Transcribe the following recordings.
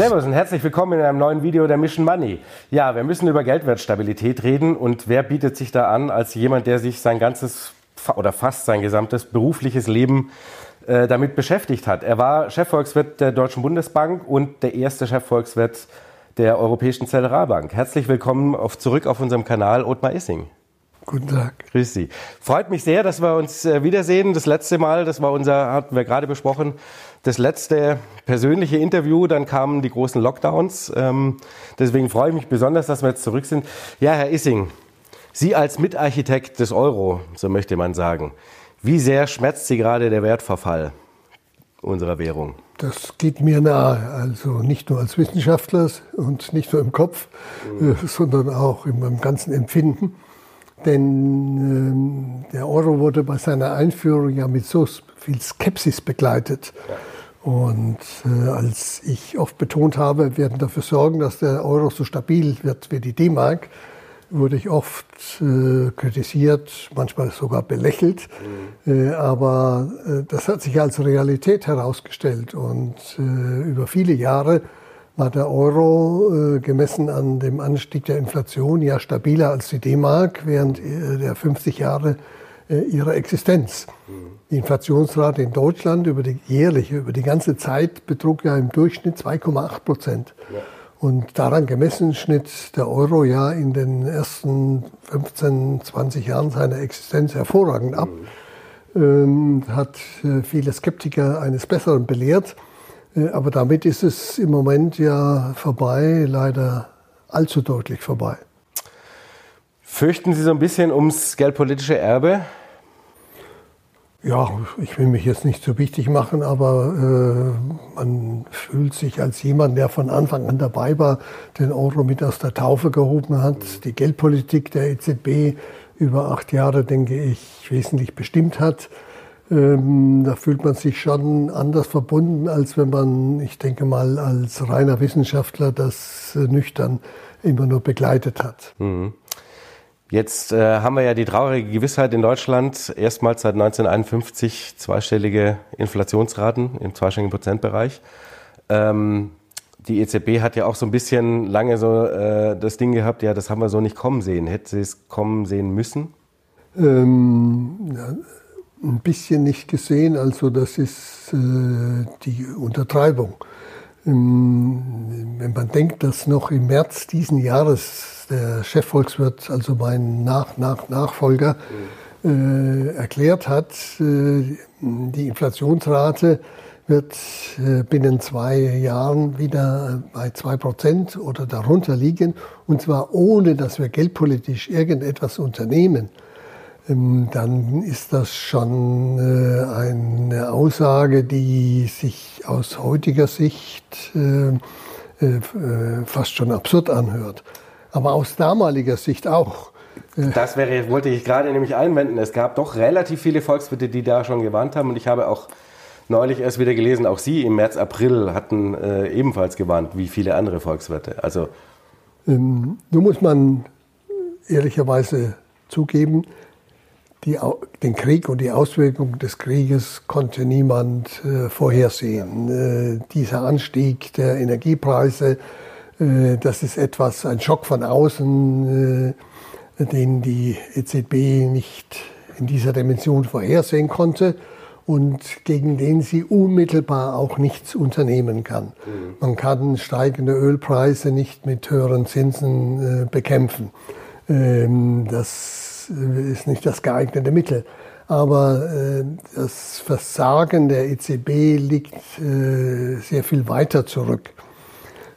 Servus und herzlich willkommen in einem neuen Video der Mission Money. Ja, wir müssen über Geldwertstabilität reden und wer bietet sich da an als jemand, der sich sein ganzes oder fast sein gesamtes berufliches Leben äh, damit beschäftigt hat. Er war Chefvolkswirt der Deutschen Bundesbank und der erste Chefvolkswirt der Europäischen Zentralbank. Herzlich willkommen auf, zurück auf unserem Kanal Ottmar Issing. Guten Tag. Grüß Sie. Freut mich sehr, dass wir uns äh, wiedersehen. Das letzte Mal, das war unser, hatten wir gerade besprochen, das letzte persönliche Interview. Dann kamen die großen Lockdowns. Ähm, deswegen freue ich mich besonders, dass wir jetzt zurück sind. Ja, Herr Issing, Sie als Mitarchitekt des Euro, so möchte man sagen, wie sehr schmerzt Sie gerade der Wertverfall unserer Währung? Das geht mir nahe, also nicht nur als Wissenschaftler und nicht nur im Kopf, mhm. äh, sondern auch in meinem ganzen Empfinden. Denn äh, der Euro wurde bei seiner Einführung ja mit so viel Skepsis begleitet. Ja. Und äh, als ich oft betont habe, wir werden dafür sorgen, dass der Euro so stabil wird wie die D-Mark, wurde ich oft äh, kritisiert, manchmal sogar belächelt. Mhm. Äh, aber äh, das hat sich als Realität herausgestellt. Und äh, über viele Jahre war der Euro äh, gemessen an dem Anstieg der Inflation ja stabiler als die D-Mark während äh, der 50 Jahre äh, ihrer Existenz. Die Inflationsrate in Deutschland über die jährliche, über die ganze Zeit betrug ja im Durchschnitt 2,8 Prozent. Ja. Und daran gemessen schnitt der Euro ja in den ersten 15, 20 Jahren seiner Existenz hervorragend ab. Mhm. Ähm, hat äh, viele Skeptiker eines Besseren belehrt. Äh, aber damit ist es im Moment ja vorbei, leider allzu deutlich vorbei. Fürchten Sie so ein bisschen ums geldpolitische Erbe? Ja, ich will mich jetzt nicht so wichtig machen, aber äh, man fühlt sich als jemand, der von Anfang an dabei war, den Euro mit aus der Taufe gehoben hat, die Geldpolitik der EZB über acht Jahre, denke ich, wesentlich bestimmt hat. Ähm, da fühlt man sich schon anders verbunden, als wenn man, ich denke mal, als reiner Wissenschaftler das äh, nüchtern immer nur begleitet hat. Mhm. Jetzt äh, haben wir ja die traurige Gewissheit in Deutschland, erstmals seit 1951 zweistellige Inflationsraten im zweistelligen Prozentbereich. Ähm, die EZB hat ja auch so ein bisschen lange so äh, das Ding gehabt, ja, das haben wir so nicht kommen sehen. Hätte sie es kommen sehen müssen? Ähm, ja, ein bisschen nicht gesehen. Also das ist äh, die Untertreibung. Ähm, wenn man denkt, dass noch im März diesen Jahres der Chefvolkswirt, also mein Nach Nach Nachfolger, äh, erklärt hat, äh, die Inflationsrate wird äh, binnen zwei Jahren wieder bei zwei Prozent oder darunter liegen, und zwar ohne, dass wir geldpolitisch irgendetwas unternehmen. Ähm, dann ist das schon äh, eine Aussage, die sich aus heutiger Sicht äh, äh, fast schon absurd anhört. Aber aus damaliger Sicht auch. Das wäre, wollte ich gerade nämlich einwenden. Es gab doch relativ viele Volkswirte, die da schon gewarnt haben. Und ich habe auch neulich erst wieder gelesen, auch Sie im März, April hatten ebenfalls gewarnt, wie viele andere Volkswirte. Also ähm, nun muss man ehrlicherweise zugeben, die, den Krieg und die Auswirkungen des Krieges konnte niemand äh, vorhersehen. Äh, dieser Anstieg der Energiepreise, äh, das ist etwas, ein Schock von außen, äh, den die EZB nicht in dieser Dimension vorhersehen konnte und gegen den sie unmittelbar auch nichts unternehmen kann. Mhm. Man kann steigende Ölpreise nicht mit höheren Zinsen äh, bekämpfen. Ähm, das ist nicht das geeignete Mittel. Aber äh, das Versagen der EZB liegt äh, sehr viel weiter zurück.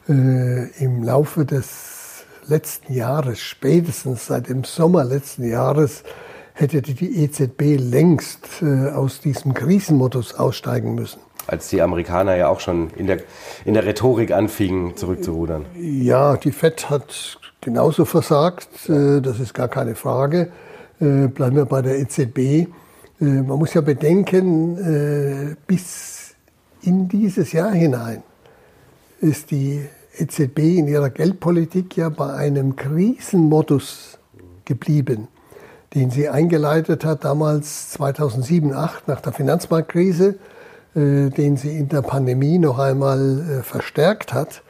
Äh, Im Laufe des letzten Jahres, spätestens seit dem Sommer letzten Jahres, hätte die EZB längst äh, aus diesem Krisenmodus aussteigen müssen. Als die Amerikaner ja auch schon in der, in der Rhetorik anfingen, zurückzurudern. Ja, die FED hat genauso versagt, äh, das ist gar keine Frage. Äh, bleiben wir bei der EZB. Äh, man muss ja bedenken, bis in dieses Jahr hinein ist die EZB in ihrer Geldpolitik ja bei einem Krisenmodus geblieben, den sie eingeleitet hat damals 2007, 2008 nach der Finanzmarktkrise, den sie in der Pandemie noch einmal verstärkt hat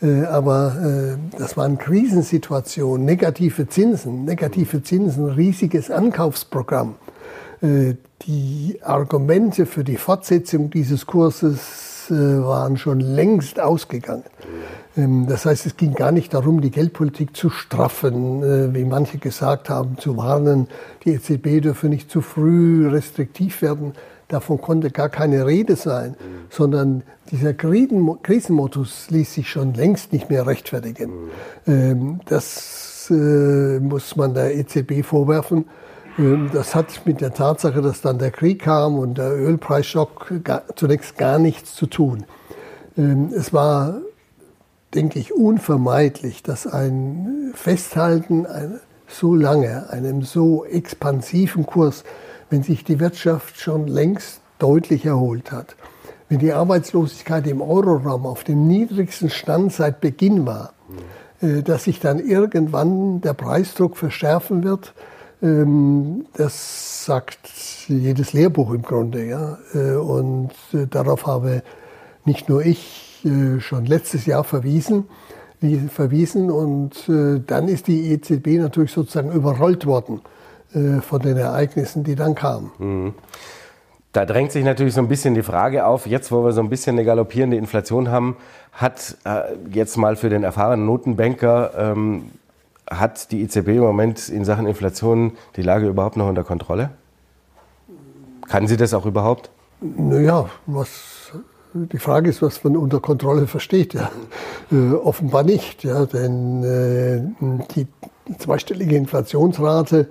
aber äh, das waren Krisensituationen, negative Zinsen, negative Zinsen, riesiges Ankaufsprogramm. Äh, die Argumente für die Fortsetzung dieses Kurses waren schon längst ausgegangen. Ähm, das heißt, es ging gar nicht darum, die Geldpolitik zu straffen, wie manche gesagt haben, zu warnen, die EZB dürfe nicht zu früh restriktiv werden. Davon konnte gar keine Rede sein, mhm. sondern dieser Krisenmodus ließ sich schon längst nicht mehr rechtfertigen. Mhm. das äh, muss man der EZB vorwerfen. Ähm, das hat mit der Tatsache, dass dann der Krieg kam und der Ölpreisschock zunächst gar nichts zu tun. Ähm, es war, denke ich, unvermeidlich, dass ein Festhalten so lange, einem so expansiven Kurs, wenn sich die Wirtschaft schon längst deutlich erholt hat, wenn die Arbeitslosigkeit im Euroraum auf dem niedrigsten Stand seit Beginn war, äh, dass sich dann irgendwann der Preisdruck verschärfen wird, ähm, das sagt jedes Lehrbuch im Grunde. Ja? Äh, und äh, darauf habe nicht nur ich schon letztes Jahr verwiesen, verwiesen und dann ist die EZB natürlich sozusagen überrollt worden äh, von den Ereignissen, die dann kamen. Mhm. Da drängt sich natürlich so ein bisschen die Frage auf, jetzt wo wir so ein bisschen eine galoppierende Inflation haben, hat äh, jetzt mal für den erfahrenen Notenbanker, ähm, hat die EZB im Moment in Sachen Inflation die Lage überhaupt noch unter Kontrolle? Kann sie das auch überhaupt? Naja, was, die Frage ist, was man unter Kontrolle versteht. Ja. Äh, offenbar nicht, ja, denn äh, die zweistellige Inflationsrate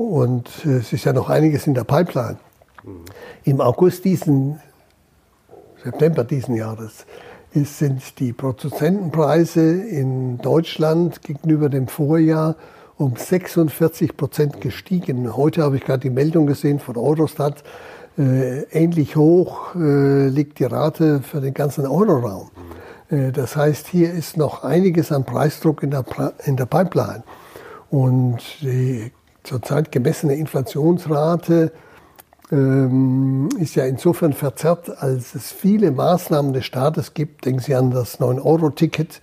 und es ist ja noch einiges in der Pipeline. Im August diesen, September diesen Jahres ist, sind die Produzentenpreise in Deutschland gegenüber dem Vorjahr um 46 Prozent gestiegen. Heute habe ich gerade die Meldung gesehen von Eurostat. Äh, ähnlich hoch äh, liegt die Rate für den ganzen Euroraum. Äh, das heißt, hier ist noch einiges an Preisdruck in der, in der Pipeline. Und die zurzeit gemessene Inflationsrate ähm, ist ja insofern verzerrt, als es viele Maßnahmen des Staates gibt. Denken Sie an das 9-Euro-Ticket,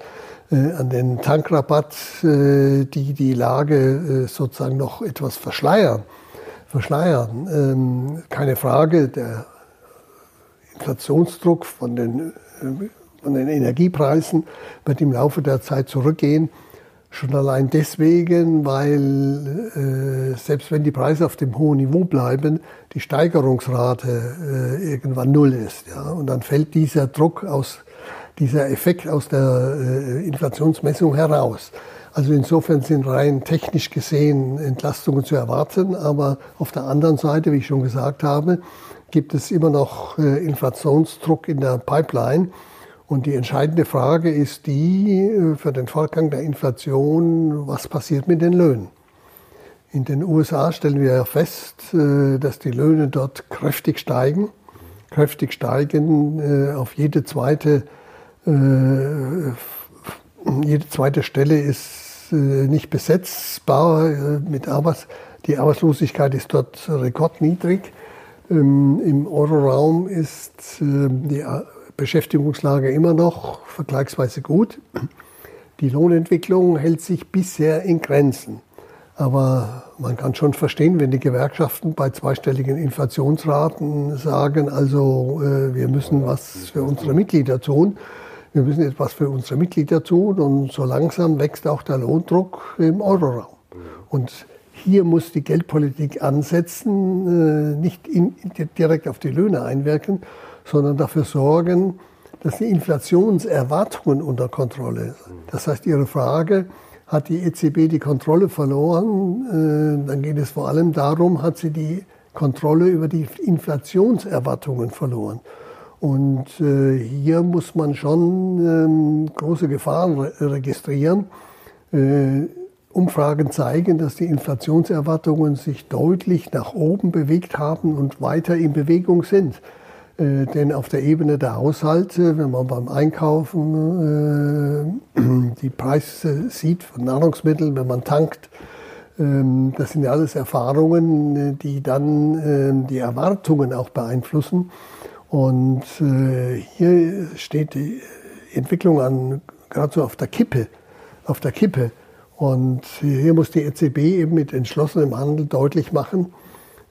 äh, an den Tankrabatt, äh, die die Lage äh, sozusagen noch etwas verschleiern. verschleiern. Ähm, keine Frage, der Inflationsdruck von den, äh, von den Energiepreisen wird im Laufe der Zeit zurückgehen. Schon allein deswegen, weil äh, selbst wenn die Preise auf dem hohen Niveau bleiben, die Steigerungsrate äh, irgendwann null ist. Ja? Und dann fällt dieser Druck aus, dieser Effekt aus der äh, Inflationsmessung heraus. Also insofern sind rein technisch gesehen Entlastungen zu erwarten, aber auf der anderen Seite, wie ich schon gesagt habe, gibt es immer noch äh, Inflationsdruck in der Pipeline. Und die entscheidende Frage ist die äh, für den Fortgang der Inflation, was passiert mit den Löhnen? In den USA stellen wir fest, äh, dass die Löhne dort kräftig steigen. Kräftig steigen äh, auf jede zweite, jede zweite Stelle ist nicht besetzbar. Mit Arbeits die Arbeitslosigkeit ist dort rekordniedrig. Ähm, Im Euroraum ist die Beschäftigungslage immer noch vergleichsweise gut. Die Lohnentwicklung hält sich bisher in Grenzen. Aber man kann schon verstehen, wenn die Gewerkschaften bei zweistelligen Inflationsraten sagen, also äh, wir müssen was für unsere Mitglieder tun. Wir müssen etwas für unsere Mitglieder tun und so langsam wächst auch der Lohndruck im Euroraum. Und hier muss die Geldpolitik ansetzen, äh, nicht in, direkt auf die Löhne einwirken, sondern dafür sorgen, dass die Inflationserwartungen unter Kontrolle sind. Das heißt, Ihre Frage, hat die EZB die Kontrolle verloren? Äh, dann geht es vor allem darum, hat sie die Kontrolle über die Inflationserwartungen verloren. Und äh, hier muss man schon ähm, große Gefahren registrieren. Äh, Umfragen zeigen, dass die Inflationserwartungen sich deutlich nach oben bewegt haben und weiter in Bewegung sind. Äh, denn auf der Ebene der Haushalte, wenn man beim Einkaufen äh, die Preise sieht von Nahrungsmitteln, wenn man tankt, ähm, das sind ja alles Erfahrungen, äh, die dann ähm, die Erwartungen auch beeinflussen. Und hier steht die Entwicklung an gerade so auf der Kippe, auf der Kippe. Und hier muss die EZB eben mit entschlossenem Handel deutlich machen,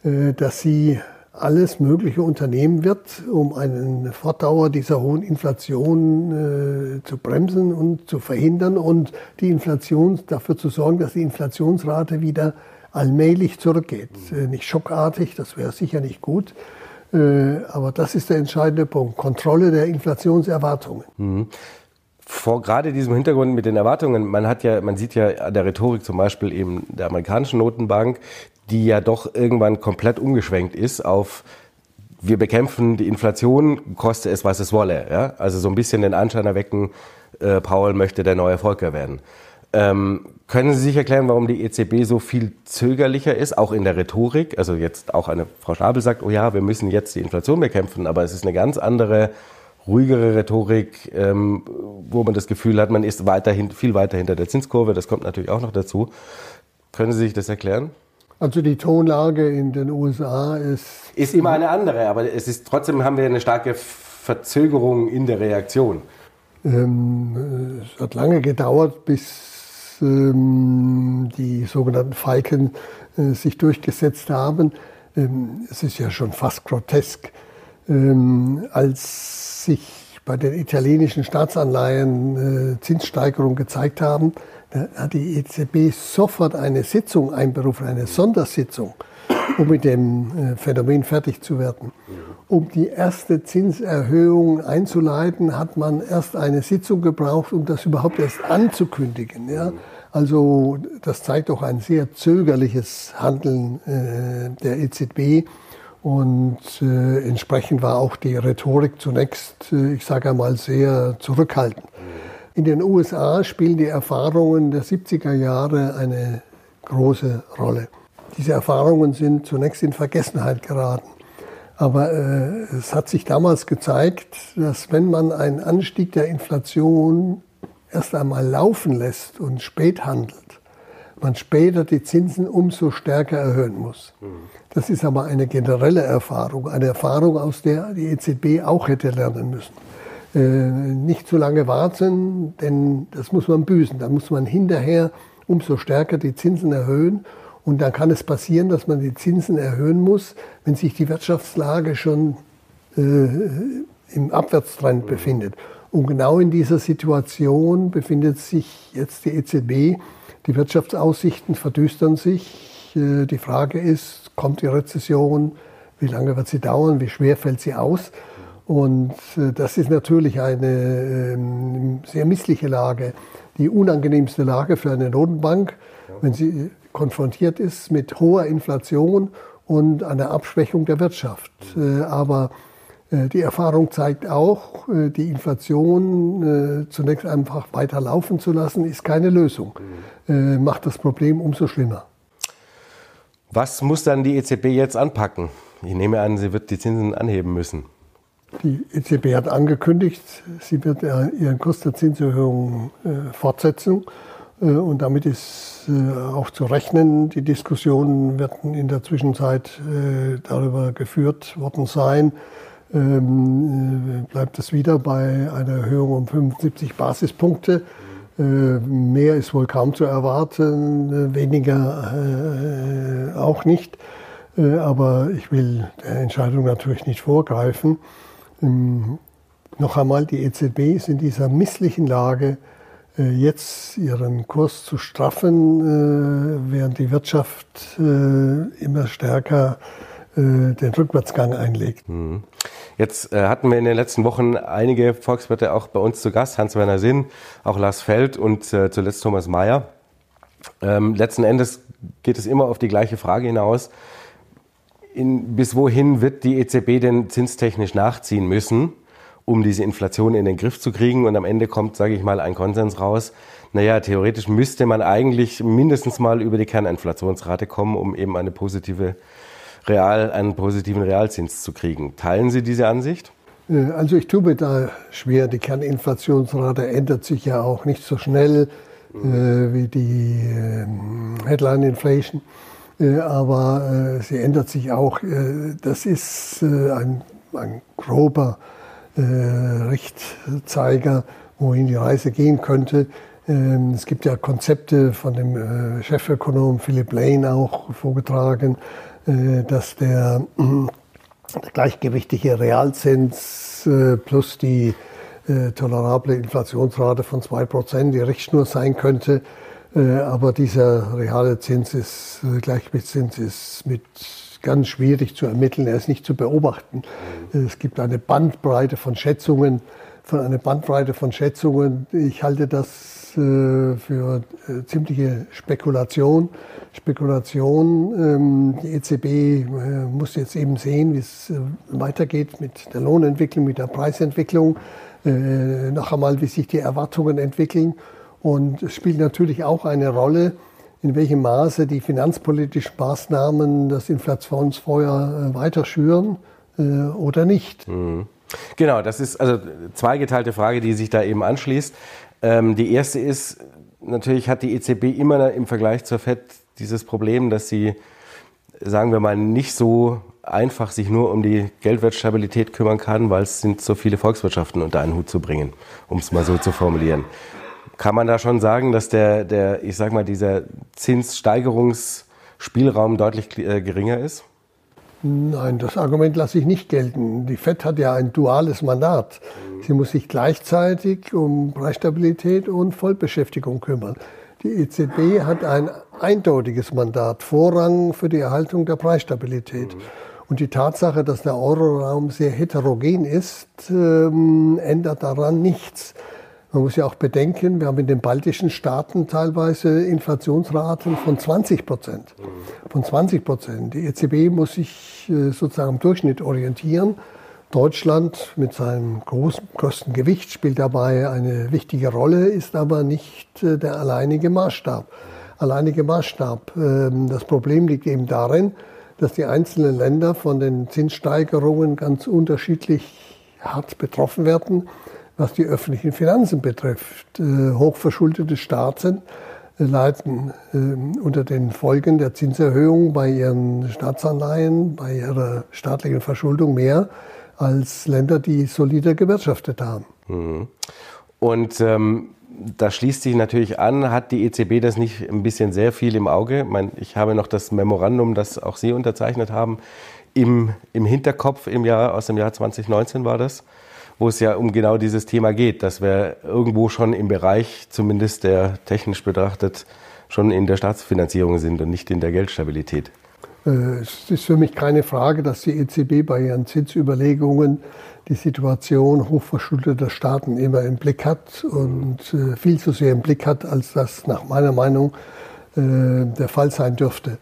äh, dass sie alles Mögliche unternehmen wird, um eine Fortdauer dieser hohen Inflation äh, zu bremsen und zu verhindern und die Inflation dafür zu sorgen, dass die Inflationsrate wieder allmählich zurückgeht. Äh, nicht schockartig, das wäre sicher nicht gut. Äh, aber das ist der entscheidende Punkt. Kontrolle der Inflationserwartungen. Mhm. Vor gerade diesem Hintergrund mit den Erwartungen, man hat ja, man sieht ja an der Rhetorik zum Beispiel eben der amerikanischen Notenbank, die ja doch irgendwann komplett umgeschwenkt ist auf wir bekämpfen die Inflation, koste es, was es wolle. Ja? Also so ein bisschen den Anschein erwecken, äh, Paul möchte der neue Volker werden. Ähm, können Sie sich erklären, warum die EZB so viel zögerlicher ist, auch in der Rhetorik? Also jetzt auch eine Frau Schnabel sagt, oh ja, wir müssen jetzt die Inflation bekämpfen, aber es ist eine ganz andere, ruhigere Rhetorik, ähm, wo man das Gefühl hat, man ist weiterhin, viel weiter hinter der Zinskurve. Das kommt natürlich auch noch dazu. Können Sie sich das erklären? Also die Tonlage in den USA ist. Ist immer eine andere, aber es ist trotzdem haben wir eine starke Verzögerung in der Reaktion. Ähm, es hat lange gedauert, bis ähm, die sogenannten Falken äh, sich durchgesetzt haben. Ähm, es ist ja schon fast grotesk, ähm, als sich bei den italienischen Staatsanleihen äh, Zinssteigerungen gezeigt haben da hat die EZB sofort eine Sitzung einberufen, eine Sondersitzung, um mit dem äh, Phänomen fertig zu werden. Um die erste Zinserhöhung einzuleiten, hat man erst eine Sitzung gebraucht, um das überhaupt erst anzukündigen. Ja? Also das zeigt doch ein sehr zögerliches Handeln äh, der EZB. Und äh, entsprechend war auch die Rhetorik zunächst, äh, ich sage einmal, sehr zurückhaltend. In den USA spielen die Erfahrungen der 70er Jahre eine große Rolle. Diese Erfahrungen sind zunächst in Vergessenheit geraten. Aber äh, es hat sich damals gezeigt, dass wenn man einen Anstieg der Inflation erst einmal laufen lässt und spät handelt, man später die Zinsen umso stärker erhöhen muss. Das ist aber eine generelle Erfahrung, eine Erfahrung, aus der die EZB auch hätte lernen müssen. Äh, nicht zu lange warten, denn das muss man büßen. Da muss man hinterher umso stärker die Zinsen erhöhen. Und dann kann es passieren, dass man die Zinsen erhöhen muss, wenn sich die Wirtschaftslage schon äh, im Abwärtstrend befindet. Und genau in dieser Situation befindet sich jetzt die EZB. Die Wirtschaftsaussichten verdüstern sich. Äh, die Frage ist, kommt die Rezession? Wie lange wird sie dauern? Wie schwer fällt sie aus? Und äh, das ist natürlich eine ähm, sehr missliche Lage, die unangenehmste Lage für eine Notenbank, wenn sie konfrontiert ist mit hoher Inflation und einer Abschwächung der Wirtschaft. Äh, aber äh, die Erfahrung zeigt auch, die Inflation zunächst einfach weiter laufen zu lassen, ist keine Lösung. Mhm. Macht das Problem umso schlimmer. Was muss dann die EZB jetzt anpacken? Ich nehme an, sie wird die Zinsen anheben müssen. Die EZB hat angekündigt, sie wird ihren Kurs der Zinserhöhung äh, fortsetzen. Äh, und damit ist äh, auch zu rechnen. Die Diskussionen werden in der Zwischenzeit darüber geführt worden sein. Ähm, bleibt es wieder bei einer Erhöhung um 75 Basispunkte. Mehr ist wohl kaum zu erwarten, weniger auch nicht. Aber ich will der Entscheidung natürlich nicht vorgreifen. Ähm, noch einmal, die EZB ist in dieser misslichen Lage, äh, jetzt ihren Kurs zu straffen, äh, während die Wirtschaft äh, immer stärker den Rückwärtsgang einlegt. Mhm. Jetzt äh, hatten wir in den letzten Wochen einige Volkswirte auch bei uns zu Gast, Hans-Werner Sinn, auch Lars Feld und äh, zuletzt Thomas Mayer. Ähm, letzten Endes geht es immer auf die gleiche Frage hinaus in, bis wohin wird die EZB denn zinstechnisch nachziehen müssen, um diese Inflation in den Griff zu kriegen? Und am Ende kommt, sage ich mal, ein Konsens raus. Naja, theoretisch müsste man eigentlich mindestens mal über die Kerninflationsrate kommen, um eben eine positive Real, einen positiven Realzins zu kriegen. Teilen Sie diese Ansicht? Äh, also ich tue mir da schwer. Die Kerninflationsrate ändert sich ja auch nicht so schnell mhm. äh, wie die äh, Headline Inflation. Äh, aber äh, sie ändert sich auch. Äh, das ist ein, ein grober Richtzeiger, wohin die Reise gehen könnte. Ähm, es gibt ja Konzepte von dem Chefökonom Philip Lane auch vorgetragen, dass der, gleichgewichtige Realzins plus die tolerable Inflationsrate von 2% die Richtschnur sein könnte. Aber dieser reale Zins ist, Gleichgewichtszins ist mit ganz schwierig zu ermitteln, er ist nicht zu beobachten. Es gibt eine Bandbreite von Schätzungen, von einer Bandbreite von Schätzungen. Ich halte das äh, für äh, ziemliche Spekulation. Spekulation. Ähm, die EZB äh, muss jetzt eben sehen, wie es weitergeht mit der Lohnentwicklung, mit der Preisentwicklung. Noch einmal, wie sich die Erwartungen entwickeln. Und es spielt natürlich auch eine Rolle, in welchem Maße die finanzpolitischen Maßnahmen das Inflationsfeuer weiter schüren oder nicht. Mhm. Genau, das ist also zweigeteilte Frage, die sich da eben anschließt. Ähm, die erste ist, natürlich hat die EZB immer im Vergleich zur FED dieses Problem, dass sie, sagen wir mal, nicht so einfach sich nur um die Geldwertstabilität kümmern kann, weil es sind so viele Volkswirtschaften unter einen Hut zu bringen, um es mal so zu formulieren. Kann man da schon sagen, dass der, der ich sag mal, dieser Zinssteigerungsspielraum deutlich äh, geringer ist? Nein, das Argument lasse ich nicht gelten. Die FED hat ja ein duales Mandat. Sie muss sich gleichzeitig um Preisstabilität und Vollbeschäftigung kümmern. Die EZB hat ein eindeutiges Mandat, Vorrang für die Erhaltung der Preisstabilität. Und die Tatsache, dass der Euroraum sehr heterogen ist, ähm, ändert daran nichts. Man muss ja auch bedenken, wir haben in den baltischen Staaten teilweise Inflationsraten von 20 Prozent. Von 20 Prozent. Die EZB muss sich äh, sozusagen im Durchschnitt orientieren. Deutschland mit seinem großen Kostengewicht spielt dabei eine wichtige Rolle, ist aber nicht äh, der alleinige Maßstab. Alleinige Maßstab. Ähm, das Problem liegt eben darin, dass die einzelnen Länder von den Zinssteigerungen ganz unterschiedlich hart betroffen werden was die öffentlichen Finanzen betrifft. Äh, hochverschuldete Staaten äh, leiden äh, unter den Folgen der Zinserhöhung bei ihren Staatsanleihen, bei ihrer staatlichen Verschuldung mehr als Länder, die solider gewirtschaftet haben. Mhm. Und ähm, da schließt sich natürlich an, hat die EZB das nicht ein bisschen sehr viel im Auge? Ich, meine, ich habe noch das Memorandum, das auch Sie unterzeichnet haben, im, im Hinterkopf im Jahr, aus dem Jahr 2019 war das wo es ja um genau dieses Thema geht, dass wir irgendwo schon im Bereich, zumindest der technisch betrachtet, schon in der Staatsfinanzierung sind und nicht in der Geldstabilität. Äh, es ist für mich keine Frage, dass die EZB bei ihren Zinsüberlegungen die Situation hochverschuldeter Staaten immer im Blick hat und äh, viel zu sehr im Blick hat, als das nach meiner Meinung äh, der Fall sein dürfte.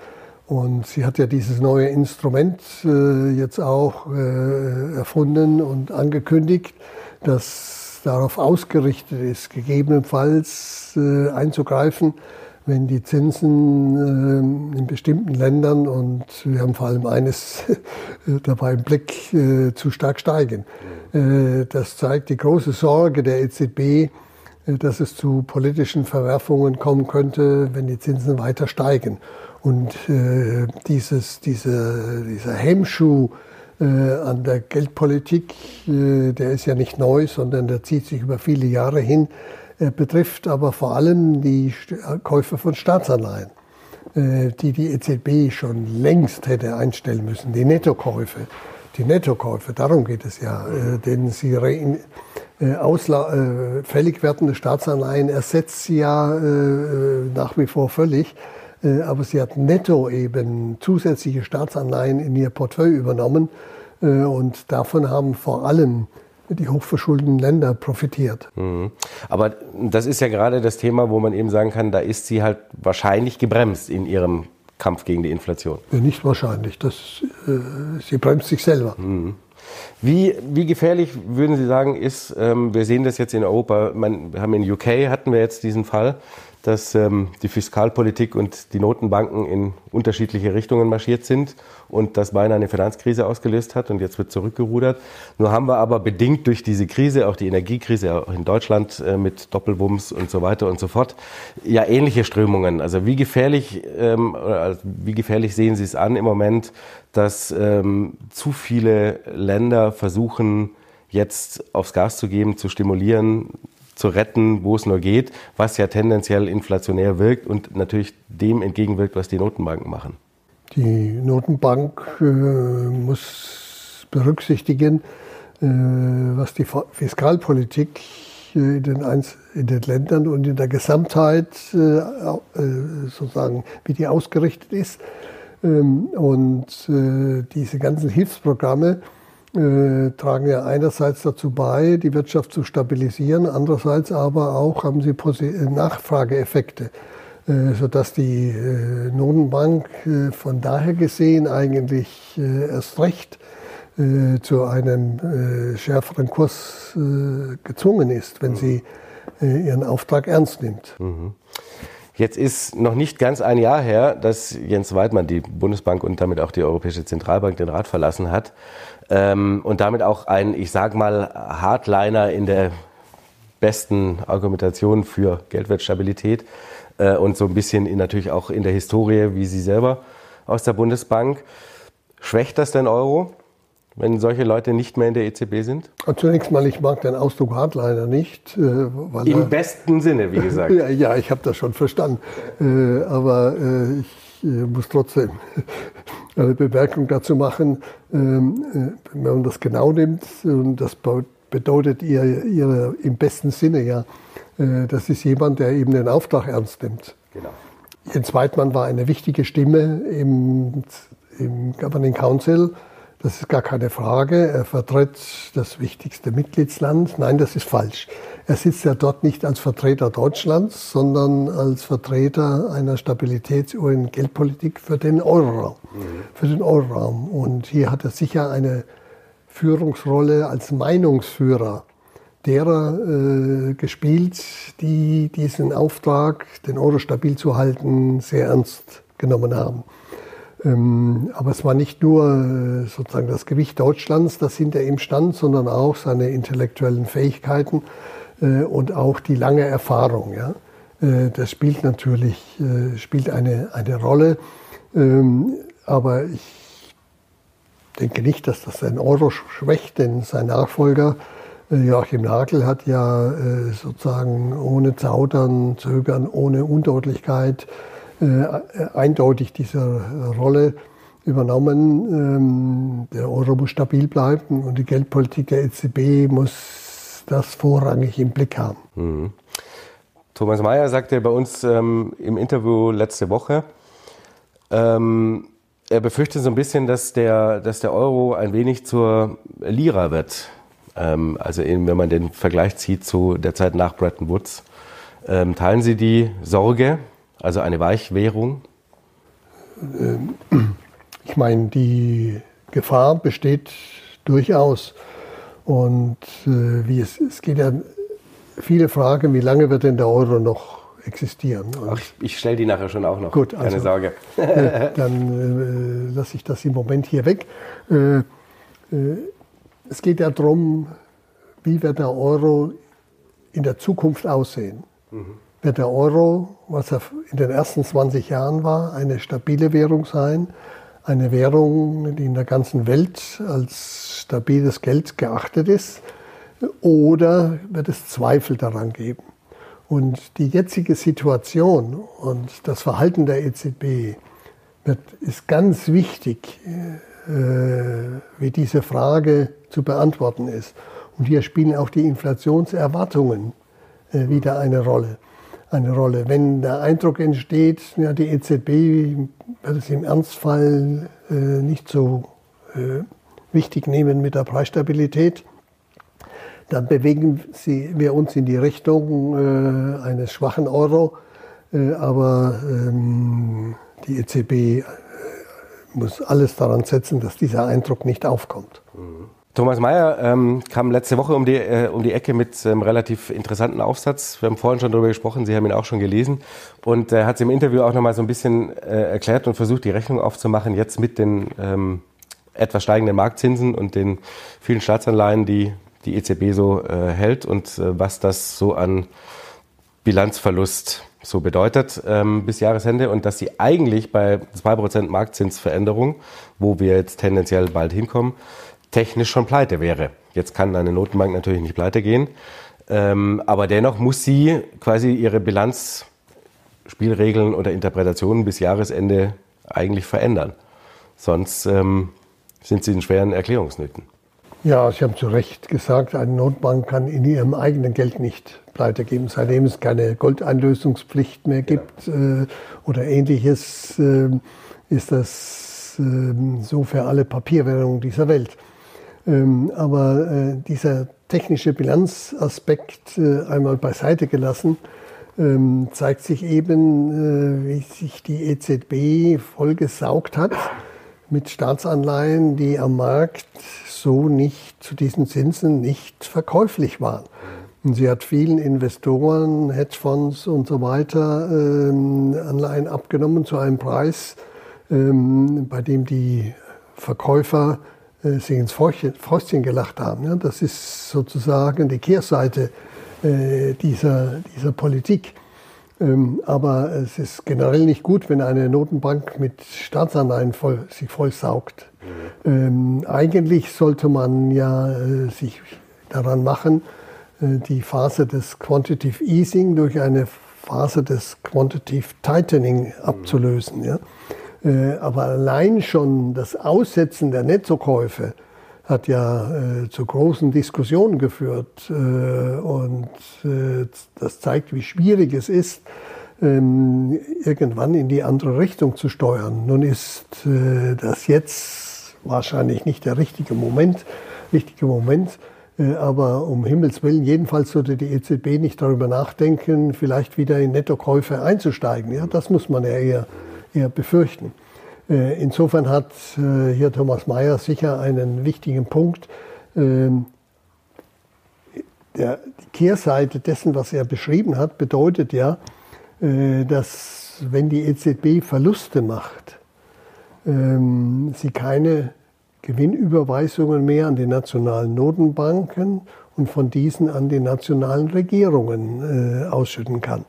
Und sie hat ja dieses neue Instrument äh, jetzt auch äh, erfunden und angekündigt, das darauf ausgerichtet ist, gegebenenfalls äh, einzugreifen, wenn die Zinsen äh, in bestimmten Ländern und wir haben vor allem eines dabei im Blick äh, zu stark steigen. Äh, das zeigt die große Sorge der EZB, dass es zu politischen Verwerfungen kommen könnte, wenn die Zinsen weiter steigen. Und äh, dieses, diese, dieser Hemmschuh äh, an der Geldpolitik, äh, der ist ja nicht neu, sondern der zieht sich über viele Jahre hin, Er betrifft aber vor allem die Käufe von Staatsanleihen, äh, die die EZB schon längst hätte einstellen müssen, die Nettokäufe. Die Nettokäufe, darum geht es ja, äh, denn sie äh, Ausla äh, fällig werdende Staatsanleihen ersetzt sie ja äh, nach wie vor völlig. Äh, aber sie hat netto eben zusätzliche Staatsanleihen in ihr Portfolio übernommen äh, und davon haben vor allem die hochverschuldeten Länder profitiert. Mhm. Aber das ist ja gerade das Thema, wo man eben sagen kann, da ist sie halt wahrscheinlich gebremst in ihrem Kampf gegen die Inflation. Nicht wahrscheinlich, das, äh, sie bremst sich selber. Mhm. Wie, wie gefährlich würden Sie sagen, ist, ähm, wir sehen das jetzt in Europa, man, wir haben in UK hatten wir jetzt diesen Fall, dass ähm, die Fiskalpolitik und die Notenbanken in unterschiedliche Richtungen marschiert sind und das beinahe eine Finanzkrise ausgelöst hat und jetzt wird zurückgerudert. Nur haben wir aber bedingt durch diese Krise, auch die Energiekrise auch in Deutschland äh, mit Doppelwumms und so weiter und so fort, ja ähnliche Strömungen. Also wie gefährlich, ähm, also wie gefährlich sehen Sie es an im Moment, dass ähm, zu viele Länder versuchen, jetzt aufs Gas zu geben, zu stimulieren, zu retten, wo es nur geht, was ja tendenziell inflationär wirkt und natürlich dem entgegenwirkt, was die Notenbanken machen. Die Notenbank äh, muss berücksichtigen, äh, was die Fiskalpolitik äh, in den, Einz in den Ländern und in der Gesamtheit äh, äh, sozusagen, wie die ausgerichtet ist. Ähm, und äh, diese ganzen Hilfsprogramme äh, tragen ja einerseits dazu bei, die Wirtschaft zu stabilisieren, andererseits aber auch haben sie Nachfrageeffekte, äh, sodass die äh, Notenbank von daher gesehen eigentlich erst recht zu einem schärferen Kurs gezwungen ist, wenn sie ihren Auftrag ernst nimmt. Mhm. Jetzt ist noch nicht ganz ein Jahr her, dass Jens Weidmann die Bundesbank und damit auch die Europäische Zentralbank den Rat verlassen hat ähm, und damit auch ein, ich sag mal, Hardliner in der besten Argumentation für Geldwertstabilität äh, und so ein bisschen in, natürlich auch in der Historie, wie Sie selber aus der Bundesbank. Schwächt das den Euro, wenn solche Leute nicht mehr in der EZB sind? Zunächst mal, ich mag den Ausdruck Hardliner nicht. Äh, Im er, besten Sinne, wie gesagt. ja, ja, ich habe das schon verstanden. Äh, aber äh, ich muss trotzdem eine Bemerkung dazu machen, ähm, äh, wenn man das genau nimmt, und das bedeutet ihr, ihr im besten Sinne ja, äh, das ist jemand, der eben den Auftrag ernst nimmt. Genau. Jens Weidmann war eine wichtige Stimme im, im Governing Council das ist gar keine Frage. Er vertritt das wichtigste Mitgliedsland. Nein, das ist falsch. Er sitzt ja dort nicht als Vertreter Deutschlands, sondern als Vertreter einer Stabilitäts- und Geldpolitik für den Euroraum. Mhm. Für den Euroraum. Und hier hat er sicher eine Führungsrolle als Meinungsführer derer äh, gespielt, die diesen Auftrag, den Euro stabil zu halten, sehr ernst genommen haben. Ähm, aber es war nicht nur äh, sozusagen das Gewicht Deutschlands, das hinter ihm stand, sondern auch seine intellektuellen Fähigkeiten äh, und auch die lange Erfahrung. Ja? Äh, das spielt natürlich spielt eine, eine Rolle. Ähm, aber ich denke nicht, dass das den Euro schwächt, denn sein Nachfolger Joachim Nagel hat ja sozusagen ohne Zaudern, Zögern, ohne Undeutlichkeit äh, eindeutig diese Rolle übernommen. Ähm, der Euro muss stabil bleiben und die Geldpolitik der EZB muss das vorrangig im Blick haben. Mhm. Thomas Mayer sagte bei uns ähm, im Interview letzte Woche, ähm, er befürchtet so ein bisschen, dass der, dass der Euro ein wenig zur Lira wird. Ähm, also eben, wenn man den Vergleich zieht zu der Zeit nach Bretton Woods. Ähm, teilen Sie die Sorge, also eine Weichwährung? Ähm, ich meine, die Gefahr besteht durchaus. Und äh, wie es, es geht ja viele Fragen, wie lange wird denn der Euro noch existieren? Ach, ich stelle die nachher schon auch noch. Gut, keine also, Sorge. Äh, dann äh, lasse ich das im Moment hier weg. Äh, äh, es geht ja darum, wie wird der Euro in der Zukunft aussehen. Mhm wird der Euro, was er in den ersten 20 Jahren war, eine stabile Währung sein, eine Währung, die in der ganzen Welt als stabiles Geld geachtet ist, oder wird es Zweifel daran geben? Und die jetzige Situation und das Verhalten der EZB wird, ist ganz wichtig, äh, wie diese Frage zu beantworten ist. Und hier spielen auch die Inflationserwartungen äh, wieder eine Rolle eine Rolle. Wenn der Eindruck entsteht, ja, die EZB wird es im Ernstfall äh, nicht so äh, wichtig nehmen mit der Preisstabilität, dann bewegen sie, wir uns in die Richtung äh, eines schwachen Euro. Äh, aber ähm, die EZB äh, muss alles daran setzen, dass dieser Eindruck nicht aufkommt. Mhm. Thomas Mayer ähm, kam letzte Woche um die, äh, um die Ecke mit einem relativ interessanten Aufsatz. Wir haben vorhin schon darüber gesprochen, Sie haben ihn auch schon gelesen. Und er äh, hat es im Interview auch nochmal so ein bisschen äh, erklärt und versucht, die Rechnung aufzumachen, jetzt mit den ähm, etwas steigenden Marktzinsen und den vielen Staatsanleihen, die die EZB so äh, hält und äh, was das so an Bilanzverlust so bedeutet ähm, bis Jahresende und dass sie eigentlich bei 2% Marktzinsveränderung, wo wir jetzt tendenziell bald hinkommen, technisch schon pleite wäre. Jetzt kann eine Notenbank natürlich nicht pleite gehen. Ähm, aber dennoch muss sie quasi ihre Bilanzspielregeln oder Interpretationen bis Jahresende eigentlich verändern. Sonst ähm, sind sie in schweren Erklärungsnöten. Ja, Sie haben zu Recht gesagt, eine Notbank kann in ihrem eigenen Geld nicht pleite geben. Seitdem es keine Goldeinlösungspflicht mehr gibt äh, oder ähnliches, äh, ist das äh, so für alle Papierwährungen dieser Welt. Ähm, aber äh, dieser technische Bilanzaspekt äh, einmal beiseite gelassen, ähm, zeigt sich eben, äh, wie sich die EZB vollgesaugt hat mit Staatsanleihen, die am Markt so nicht zu diesen Zinsen nicht verkäuflich waren. Und sie hat vielen Investoren, Hedgefonds und so weiter ähm, Anleihen abgenommen zu einem Preis, ähm, bei dem die Verkäufer sich ins Fäustchen gelacht haben. Das ist sozusagen die Kehrseite äh, dieser, dieser Politik. Ähm, aber es ist generell nicht gut, wenn eine Notenbank mit Staatsanleihen voll, sich vollsaugt. Mhm. Ähm, eigentlich sollte man ja äh, sich daran machen, äh, die Phase des Quantitative Easing durch eine Phase des Quantitative Tightening abzulösen. Ja? Äh, aber allein schon das Aussetzen der Nettokäufe hat ja äh, zu großen Diskussionen geführt. Äh, und das zeigt, wie schwierig es ist, ähm, irgendwann in die andere Richtung zu steuern. Nun ist das jetzt wahrscheinlich nicht der richtige Moment, richtige Moment. Aber um Himmels Willen, jedenfalls sollte die EZB nicht darüber nachdenken, vielleicht wieder in Nettokäufe einzusteigen. Ja, das muss man ja eher, eher befürchten. Äh, insofern hat äh, hier Thomas Mayer sicher einen wichtigen Punkt. Ähm, die Kehrseite dessen, was er beschrieben hat, bedeutet ja, äh, dass wenn die EZB Verluste macht, ähm, sie keine Gewinnüberweisungen mehr an die nationalen Notenbanken und von diesen an die nationalen Regierungen ausschütten kann.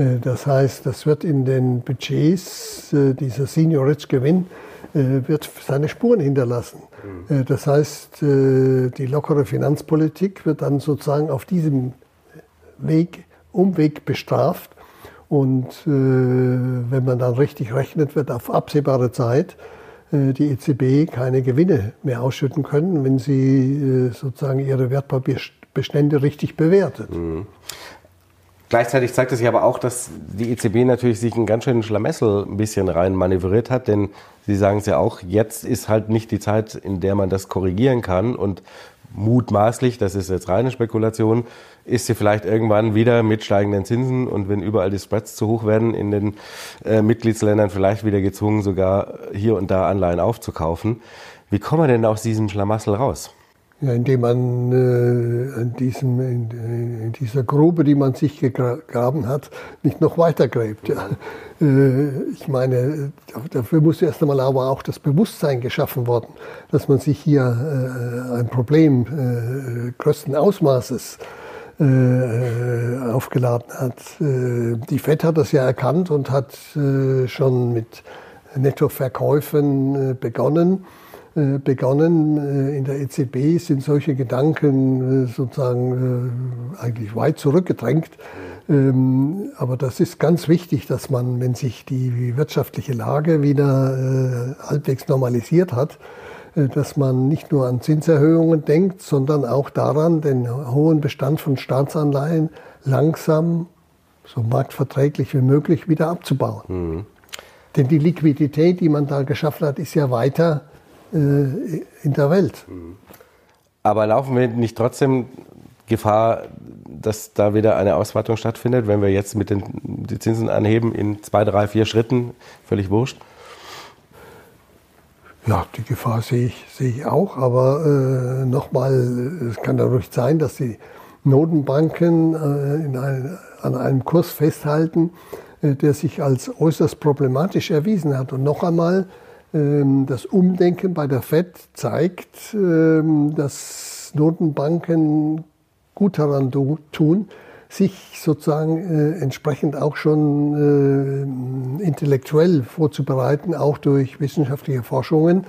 Äh, das heißt, das wird in den Budgets, äh, dieser Senior Rich Gewinn, äh, wird seine Spuren hinterlassen. Mhm. Das heißt, die lockere Finanzpolitik wird dann sozusagen auf diesem Weg, Umweg bestraft. Und wenn man dann richtig rechnet, wird auf absehbare Zeit die EZB keine Gewinne mehr ausschütten können, wenn sie sozusagen ihre Wertpapierbestände richtig bewertet. Gleichzeitig zeigt es sich aber auch, dass die EZB natürlich sich einen ganz schönen Schlamassel ein bisschen rein manövriert hat, denn Sie sagen es ja auch, jetzt ist halt nicht die Zeit, in der man das korrigieren kann und mutmaßlich, das ist jetzt reine Spekulation, ist sie vielleicht irgendwann wieder mit steigenden Zinsen und wenn überall die Spreads zu hoch werden in den äh, Mitgliedsländern vielleicht wieder gezwungen, sogar hier und da Anleihen aufzukaufen. Wie kommen wir denn aus diesem Schlamassel raus? Ja, indem man äh, in, diesem, in, in, dieser Grube, die man sich gegraben hat, nicht noch weiter gräbt. Ja. Äh, ich meine, dafür muss erst einmal aber auch das Bewusstsein geschaffen worden, dass man sich hier äh, ein Problem äh, größten Ausmaßes äh, aufgeladen hat. Äh, die FED hat das ja erkannt und hat schon mit Nettoverkäufen begonnen äh, begonnen. Äh, in der EZB sind solche Gedanken äh, sozusagen eigentlich weit zurückgedrängt. Ähm, aber das ist ganz wichtig, dass man, wenn sich die wirtschaftliche Lage wieder halbwegs normalisiert hat, dass man nicht nur an Zinserhöhungen denkt, sondern auch daran, den hohen Bestand von Staatsanleihen langsam, so marktverträglich wie möglich, wieder abzubauen. Mhm. Denn die Liquidität, die man da geschaffen hat, ist ja weiter äh, in der Welt. Aber laufen wir nicht trotzdem Gefahr, dass da wieder eine Ausweitung stattfindet, wenn wir jetzt mit den die Zinsen anheben in zwei, drei, vier Schritten? Völlig wurscht. Ja, die Gefahr sehe ich, sehe ich auch. Aber äh, nochmal, es kann ruhig sein, dass die Notenbanken äh, in ein, an einem Kurs festhalten, äh, der sich als äußerst problematisch erwiesen hat. Und noch einmal, das Umdenken bei der FED zeigt, ähm, dass Notenbanken gut daran tun, sich sozusagen äh, entsprechend auch schon äh, intellektuell vorzubereiten, auch durch wissenschaftliche Forschungen,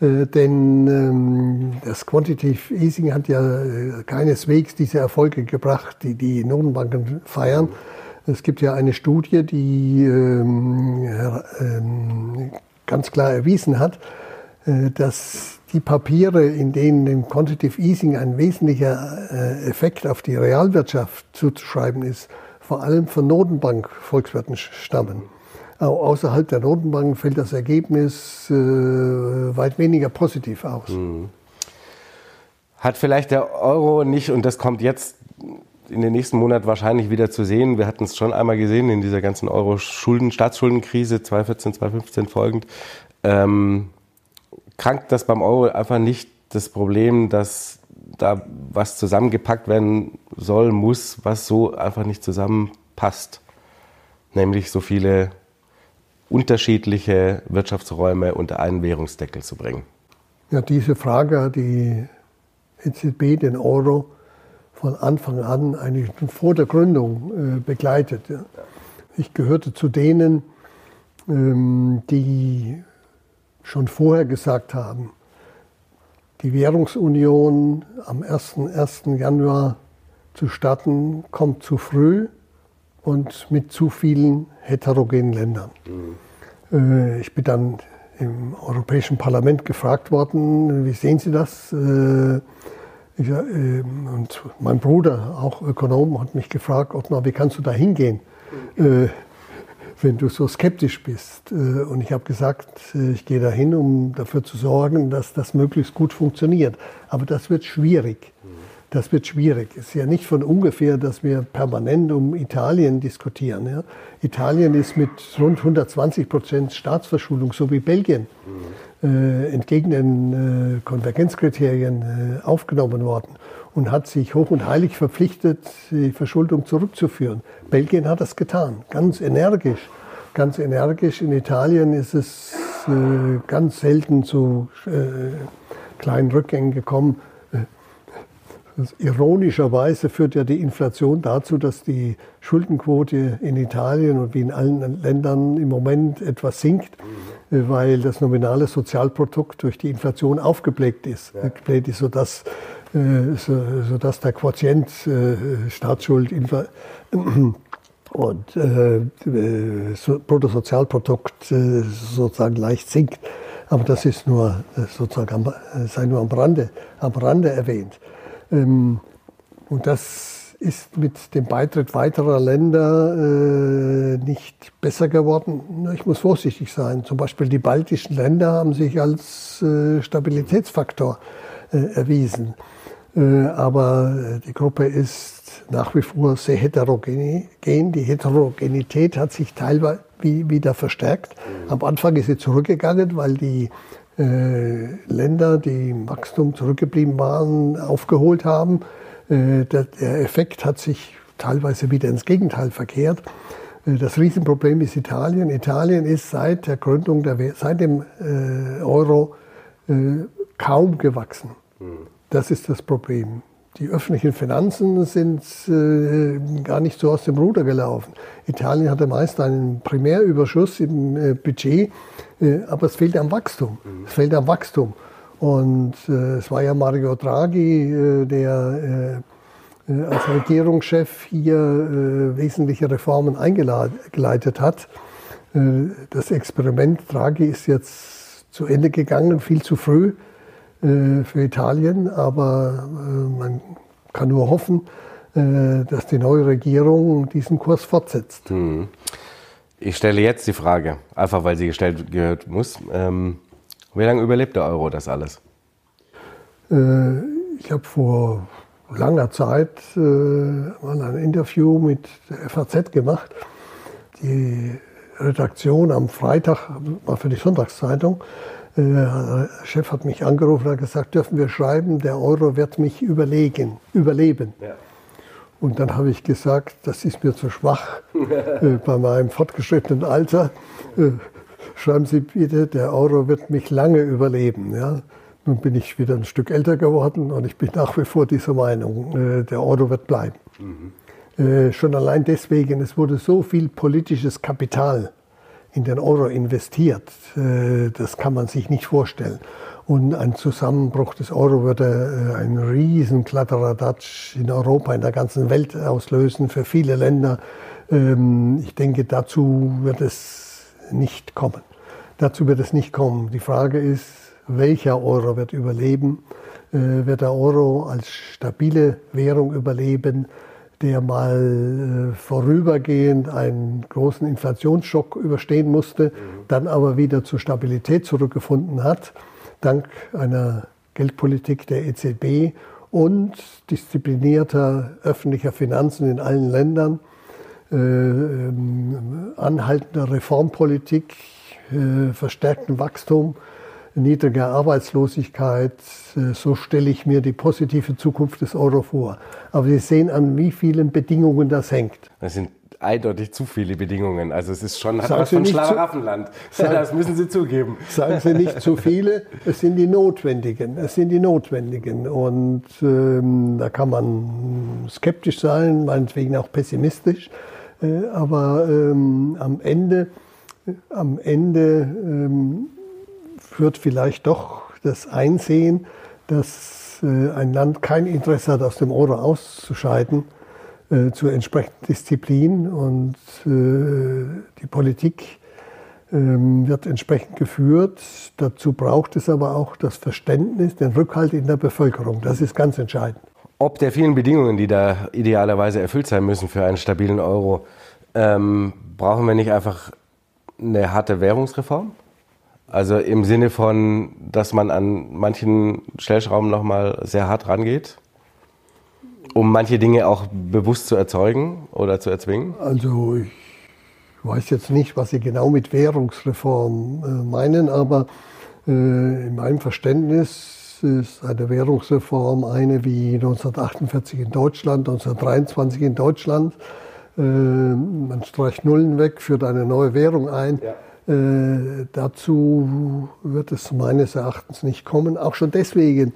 Äh, denn ähm, das Quantitative Easing hat ja keineswegs diese Erfolge gebracht, die die Notenbanken feiern. Es gibt ja eine Studie, die ähm, ähm, ganz klar erwiesen hat, äh, dass die Papiere, in denen dem Quantitative Easing ein wesentlicher äh, Effekt auf die Realwirtschaft zuzuschreiben ist, vor allem von Notenbank-Volkswirten stammen. Auch außerhalb der Notenbanken fällt das Ergebnis äh, weit weniger positiv aus. Mhm. Hat vielleicht der Euro nicht, und das kommt jetzt in den nächsten Monaten wahrscheinlich wieder zu sehen. Wir hatten es schon einmal gesehen in dieser ganzen Euro-Schulden, Staatsschuldenkrise 2014, 2015 folgend. Ähm, krankt das beim Euro einfach nicht das Problem, dass da was zusammengepackt werden soll, muss, was so einfach nicht zusammenpasst. Nämlich so viele unterschiedliche Wirtschaftsräume unter einen Währungsdeckel zu bringen. Ja, diese Frage hat die EZB den Euro von Anfang an, eigentlich vor der Gründung, äh, begleitet. Ich gehörte zu denen, ähm, die schon vorher gesagt haben, die Währungsunion am 1. 1. Januar zu starten, kommt zu früh und mit zu vielen heterogenen Ländern. Mhm. Ich bin dann im Europäischen Parlament gefragt worden, wie sehen Sie das? Äh, ich, ähm, und mein Bruder, auch Ökonom, hat mich gefragt, Ottmar, wie kannst du da hingehen, mhm. wenn du so skeptisch bist? Und ich habe gesagt, ich gehe dahin, um dafür zu sorgen, dass das möglichst gut funktioniert. Aber das wird schwierig. Das wird schwierig. Es ist ja nicht von ungefähr, dass wir permanent um Italien diskutieren. Italien ist mit rund 120 Prozent Staatsverschuldung, so wie Belgien, mhm. Äh, entgegen den äh, Konvergenzkriterien äh, aufgenommen worden und hat sich hoch und heilig verpflichtet, die Verschuldung zurückzuführen. Belgien hat das getan, ganz energisch. Ganz energisch. In Italien ist es ganz selten zu kleinen Rückgängen gekommen Ironischerweise führt ja die Inflation dazu, dass die Schuldenquote in Italien und wie in allen Ländern im Moment etwas sinkt, mhm. weil das nominale Sozialprodukt durch die Inflation aufgebläht ist, ja. ist sodass, äh, sodass der Quotient äh, Staatsschuld und äh, Bruttosozialprodukt sozusagen leicht sinkt. Aber das ist nur sozusagen sei nur am Rande, am Rande erwähnt. Ähm, und das ist mit dem Beitritt weiterer Länder äh, nicht besser geworden. Ich muss vorsichtig sein. Zum Beispiel die baltischen Länder haben sich als äh, Stabilitätsfaktor äh, erwiesen. aber die Gruppe ist nach wie vor sehr heterogen. Die Heterogenität hat sich teilweise wieder verstärkt. Am Anfang ist sie zurückgegangen, weil die äh, Länder, die im Wachstum zurückgeblieben waren, aufgeholt haben. Äh, der, Effekt hat sich teilweise wieder ins Gegenteil verkehrt. Äh, das Riesenproblem ist Italien. Italien ist seit der Gründung, der, seit dem äh, Euro äh, kaum gewachsen. Mhm. Das ist das Problem. Die öffentlichen Finanzen sind äh, gar nicht so aus dem Ruder gelaufen. Italien hatte meist einen Primärüberschuss im äh, Budget, äh, aber es fehlt am Wachstum. Mhm. Es fehlt am Wachstum. Und äh, es war ja Mario Draghi, äh, der äh, als Regierungschef hier wesentliche Reformen eingeleitet hat. das Experiment Draghi ist jetzt zu Ende gegangen, viel zu früh. Äh, für Italien, aber äh, man kann nur hoffen, äh, dass die neue Regierung diesen Kurs fortsetzt. Hm. Ich stelle jetzt die Frage, einfach weil sie gestellt gehört muss. Ähm, wie lange überlebt der Euro das alles? ich habe vor langer Zeit mal ein Interview mit der FAZ gemacht. Die Redaktion am Freitag war für die Sonntagszeitung der äh, Chef hat mich angerufen und hat gesagt, dürfen wir schreiben, der Euro wird mich überlegen, überleben. Ja. Und dann habe ich gesagt, das ist mir zu schwach äh, bei meinem fortgeschrittenen Alter. Äh, schreiben Sie bitte, der Euro wird mich lange überleben. Ja? Nun bin ich wieder ein Stück älter geworden und ich bin nach wie vor dieser Meinung, äh, der Euro wird bleiben. Mhm. Schon allein deswegen, es wurde so viel politisches Kapital in den Euro investiert. Äh, das kann man sich nicht vorstellen. Und ein Zusammenbruch des Euro würde äh, einen riesen Kladderadatsch in Europa, in der ganzen Welt auslösen, für viele Länder. Ähm, ich denke, dazu wird es nicht kommen. Dazu wird es nicht kommen. Die Frage ist, welcher Euro wird überleben? Äh, wird der Euro als stabile Währung überleben? Der mal äh, vorübergehend einen großen Inflationsschock überstehen musste, mhm. dann aber wieder zur Stabilität zurückgefunden hat, dank einer Geldpolitik der EZB und disziplinierter öffentlicher Finanzen in allen Ländern, äh, ähm, anhaltender Reformpolitik, äh, verstärktem Wachstum, niedriger Arbeitslosigkeit. Äh, so stelle ich mir die positive Zukunft des Euro vor. Aber Sie sehen, an wie vielen Bedingungen das hängt. Das sind eindeutig zu viele Bedingungen. Also es ist schon hat was von Schlaraffenland. das müssen Sie zugeben. Sagen Sie nicht zu viele, es sind die notwendigen. Es sind die notwendigen. Und ähm, da kann man skeptisch sein, meinetwegen auch pessimistisch. Äh, aber ähm, am Ende, am Ende ähm, führt vielleicht doch das Einsehen, dass äh, ein Land kein Interesse hat, aus dem Euro auszuscheiden, äh, zur entsprechenden Disziplin und äh, die Politik ähm, wird entsprechend geführt. Dazu braucht es aber auch das Verständnis, den Rückhalt in der Bevölkerung. Das ist ganz entscheidend. Ob der vielen Bedingungen, die da idealerweise erfüllt sein müssen für einen stabilen Euro, ähm, brauchen wir nicht einfach eine harte Währungsreform? Also im Sinne von, dass man an manchen Stellschrauben nochmal sehr hart rangeht, um manche Dinge auch bewusst zu erzeugen oder zu erzwingen? Also ich weiß jetzt nicht, was Sie genau mit Währungsreform äh, meinen, aber äh, in meinem Verständnis ist eine Währungsreform eine wie 1948 in Deutschland, 1923 in Deutschland. Äh, man streicht Nullen weg, führt eine neue Währung ein. Ja äh, dazu wird es meines Erachtens nicht kommen. Auch schon deswegen,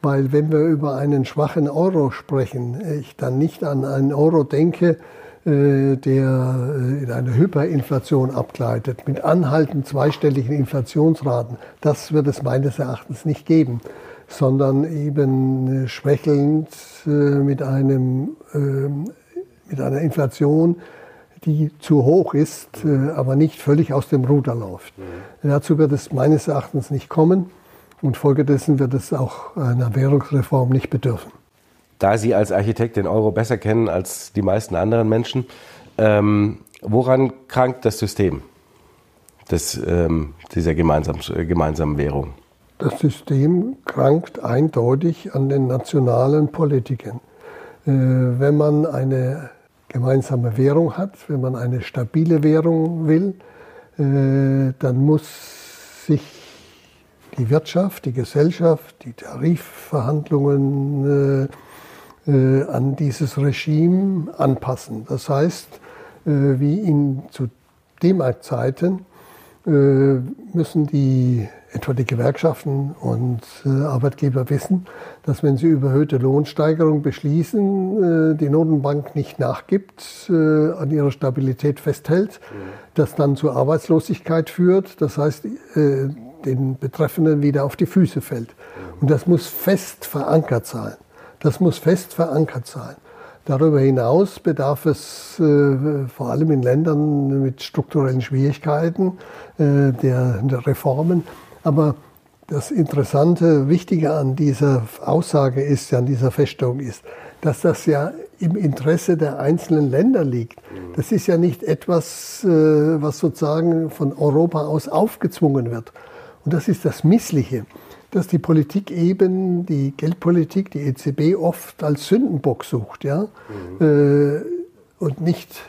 weil wenn wir über einen schwachen Euro sprechen, ich dann nicht an einen Euro denke, äh, der äh, in eine Hyperinflation abgleitet, mit anhaltend zweistelligen Inflationsraten. Das wird es meines Erachtens nicht geben, sondern eben schwächelnd mit, einem, ähm, mit einer Inflation, die zu hoch ist, äh, aber nicht völlig aus dem Ruder läuft. Mhm. Dazu wird es meines Erachtens nicht kommen und folgedessen wird es auch einer Währungsreform nicht bedürfen. Da Sie als Architekt den Euro besser kennen als die meisten anderen Menschen, ähm, woran krankt das System des, ähm, dieser gemeinsamen, äh, gemeinsamen Währung? Das System krankt eindeutig an den nationalen Politikern. Äh, wenn man eine gemeinsame Währung hat, wenn man eine stabile Währung will, äh, dann muss sich die Wirtschaft, die Gesellschaft, die Tarifverhandlungen äh, äh, an dieses Regime anpassen. Das heißt, wie in zu D-Mark-Zeiten müssen die etwa die Gewerkschaften und äh, Arbeitgeber wissen, dass wenn sie überhöhte Lohnsteigerung beschließen, äh, die Notenbank nicht nachgibt, äh, an ihrer Stabilität festhält, mhm. das dann zur Arbeitslosigkeit führt, das heißt äh, den Betreffenden wieder auf die Füße fällt. Mhm. Und das muss fest verankert sein. Das muss fest verankert sein. Darüber hinaus bedarf es äh, vor allem in Ländern mit strukturellen Schwierigkeiten äh, der, der Reformen aber das Interessante, Wichtige an dieser Aussage ist, an dieser Feststellung ist, dass das ja im Interesse der einzelnen Länder liegt. Das ist ja nicht etwas, äh, was sozusagen von Europa aus aufgezwungen wird. Und das ist das Missliche, dass die Politik eben, die Geldpolitik, die EZB oft als Sündenbock sucht, ja, mhm. und nicht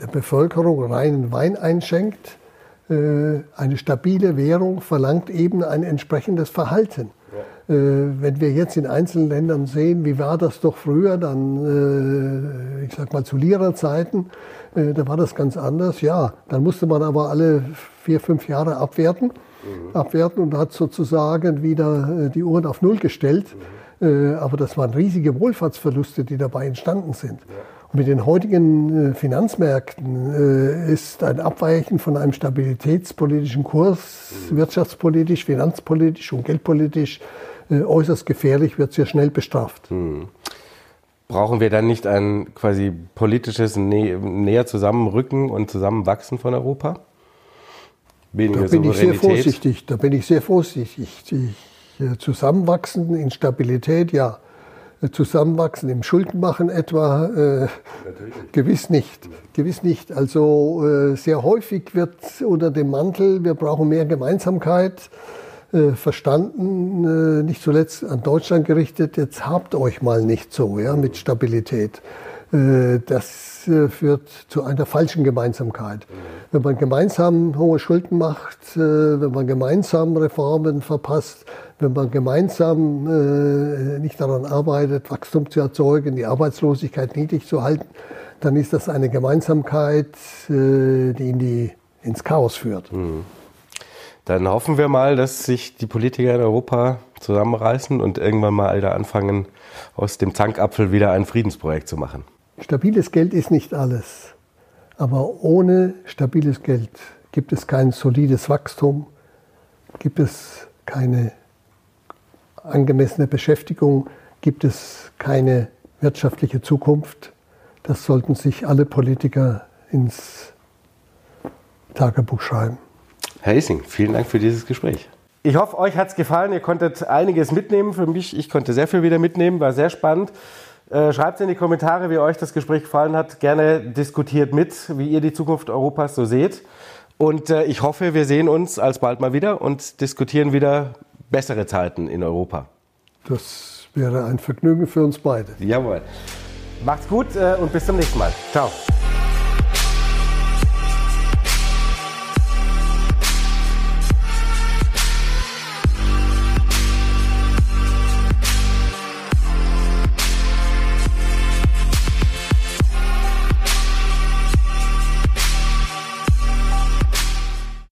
der Bevölkerung reinen Wein einschenkt, äh, eine stabile Währung verlangt eben ein entsprechendes Verhalten. Ja. Äh, wenn wir jetzt in einzelnen Ländern sehen, wie war das doch früher, dann, äh, ich sag mal zu Lehrer-Zeiten, da war das ganz anders. Ja, dann musste man aber alle vier, fünf Jahre abwerten, mhm. abwerten und hat sozusagen wieder die Uhren auf Null gestellt. Mhm. Aber das waren riesige Wohlfahrtsverluste, die dabei entstanden sind. Ja. Und mit den heutigen äh, Finanzmärkten äh, ist ein Abweichen von einem stabilitätspolitischen Kurs, wirtschaftspolitisch, finanzpolitisch und geldpolitisch, äh, äußerst gefährlich, wird sehr schnell bestraft. Hm. Brauchen wir dann nicht ein quasi politisches Nä näher Zusammenrücken und Zusammenwachsen von Europa? Weniger da bin ich sehr vorsichtig. Da bin ich sehr vorsichtig. Ich, zusammenwachsen in Stabilität, ja. Zusammenwachsen im Schuldenmachen etwa äh, gewiss nicht. Gewiss nicht. Also äh, sehr häufig wird unter dem Mantel, wir brauchen mehr Gemeinsamkeit, äh, verstanden, äh, nicht zuletzt an Deutschland gerichtet, jetzt habt euch mal nicht so ja, mit Stabilität. Äh, äh, führt zu einer falschen Gemeinsamkeit. Wenn man gemeinsam hohe Schulden macht, äh, wenn man gemeinsam Reformen verpasst, wenn man gemeinsam nicht daran arbeitet, Wachstum zu erzeugen, die Arbeitslosigkeit niedrig zu halten, dann ist das eine Gemeinsamkeit, die, in die ins Chaos führt. Mhm. Dann hoffen wir mal, dass sich die Politiker in Europa zusammenreißen und irgendwann mal wieder anfangen, aus dem Zankapfel wieder ein Friedensprojekt zu machen. Stabiles Geld ist nicht alles. Aber ohne stabiles Geld gibt es kein solides Wachstum, gibt es keine angemessene Beschäftigung, gibt es keine wirtschaftliche Zukunft. Das sollten sich alle Politiker ins Tagebuch schreiben. Herr Ising, vielen Dank für dieses Gespräch. Ich hoffe, euch hat es gefallen. Ihr konntet einiges mitnehmen. Für mich, ich konnte sehr viel wieder mitnehmen, war sehr spannend. Äh, schreibt in die Kommentare, wie euch das Gespräch gefallen hat. Gerne diskutiert mit, wie ihr die Zukunft Europas so seht. Und äh, ich hoffe, wir sehen uns alsbald mal wieder und diskutieren wieder bessere Zeiten in Europa. Das wäre ein Vergnügen für uns beide. Jawohl. Macht's gut äh, und bis zum nächsten Mal. Ciao.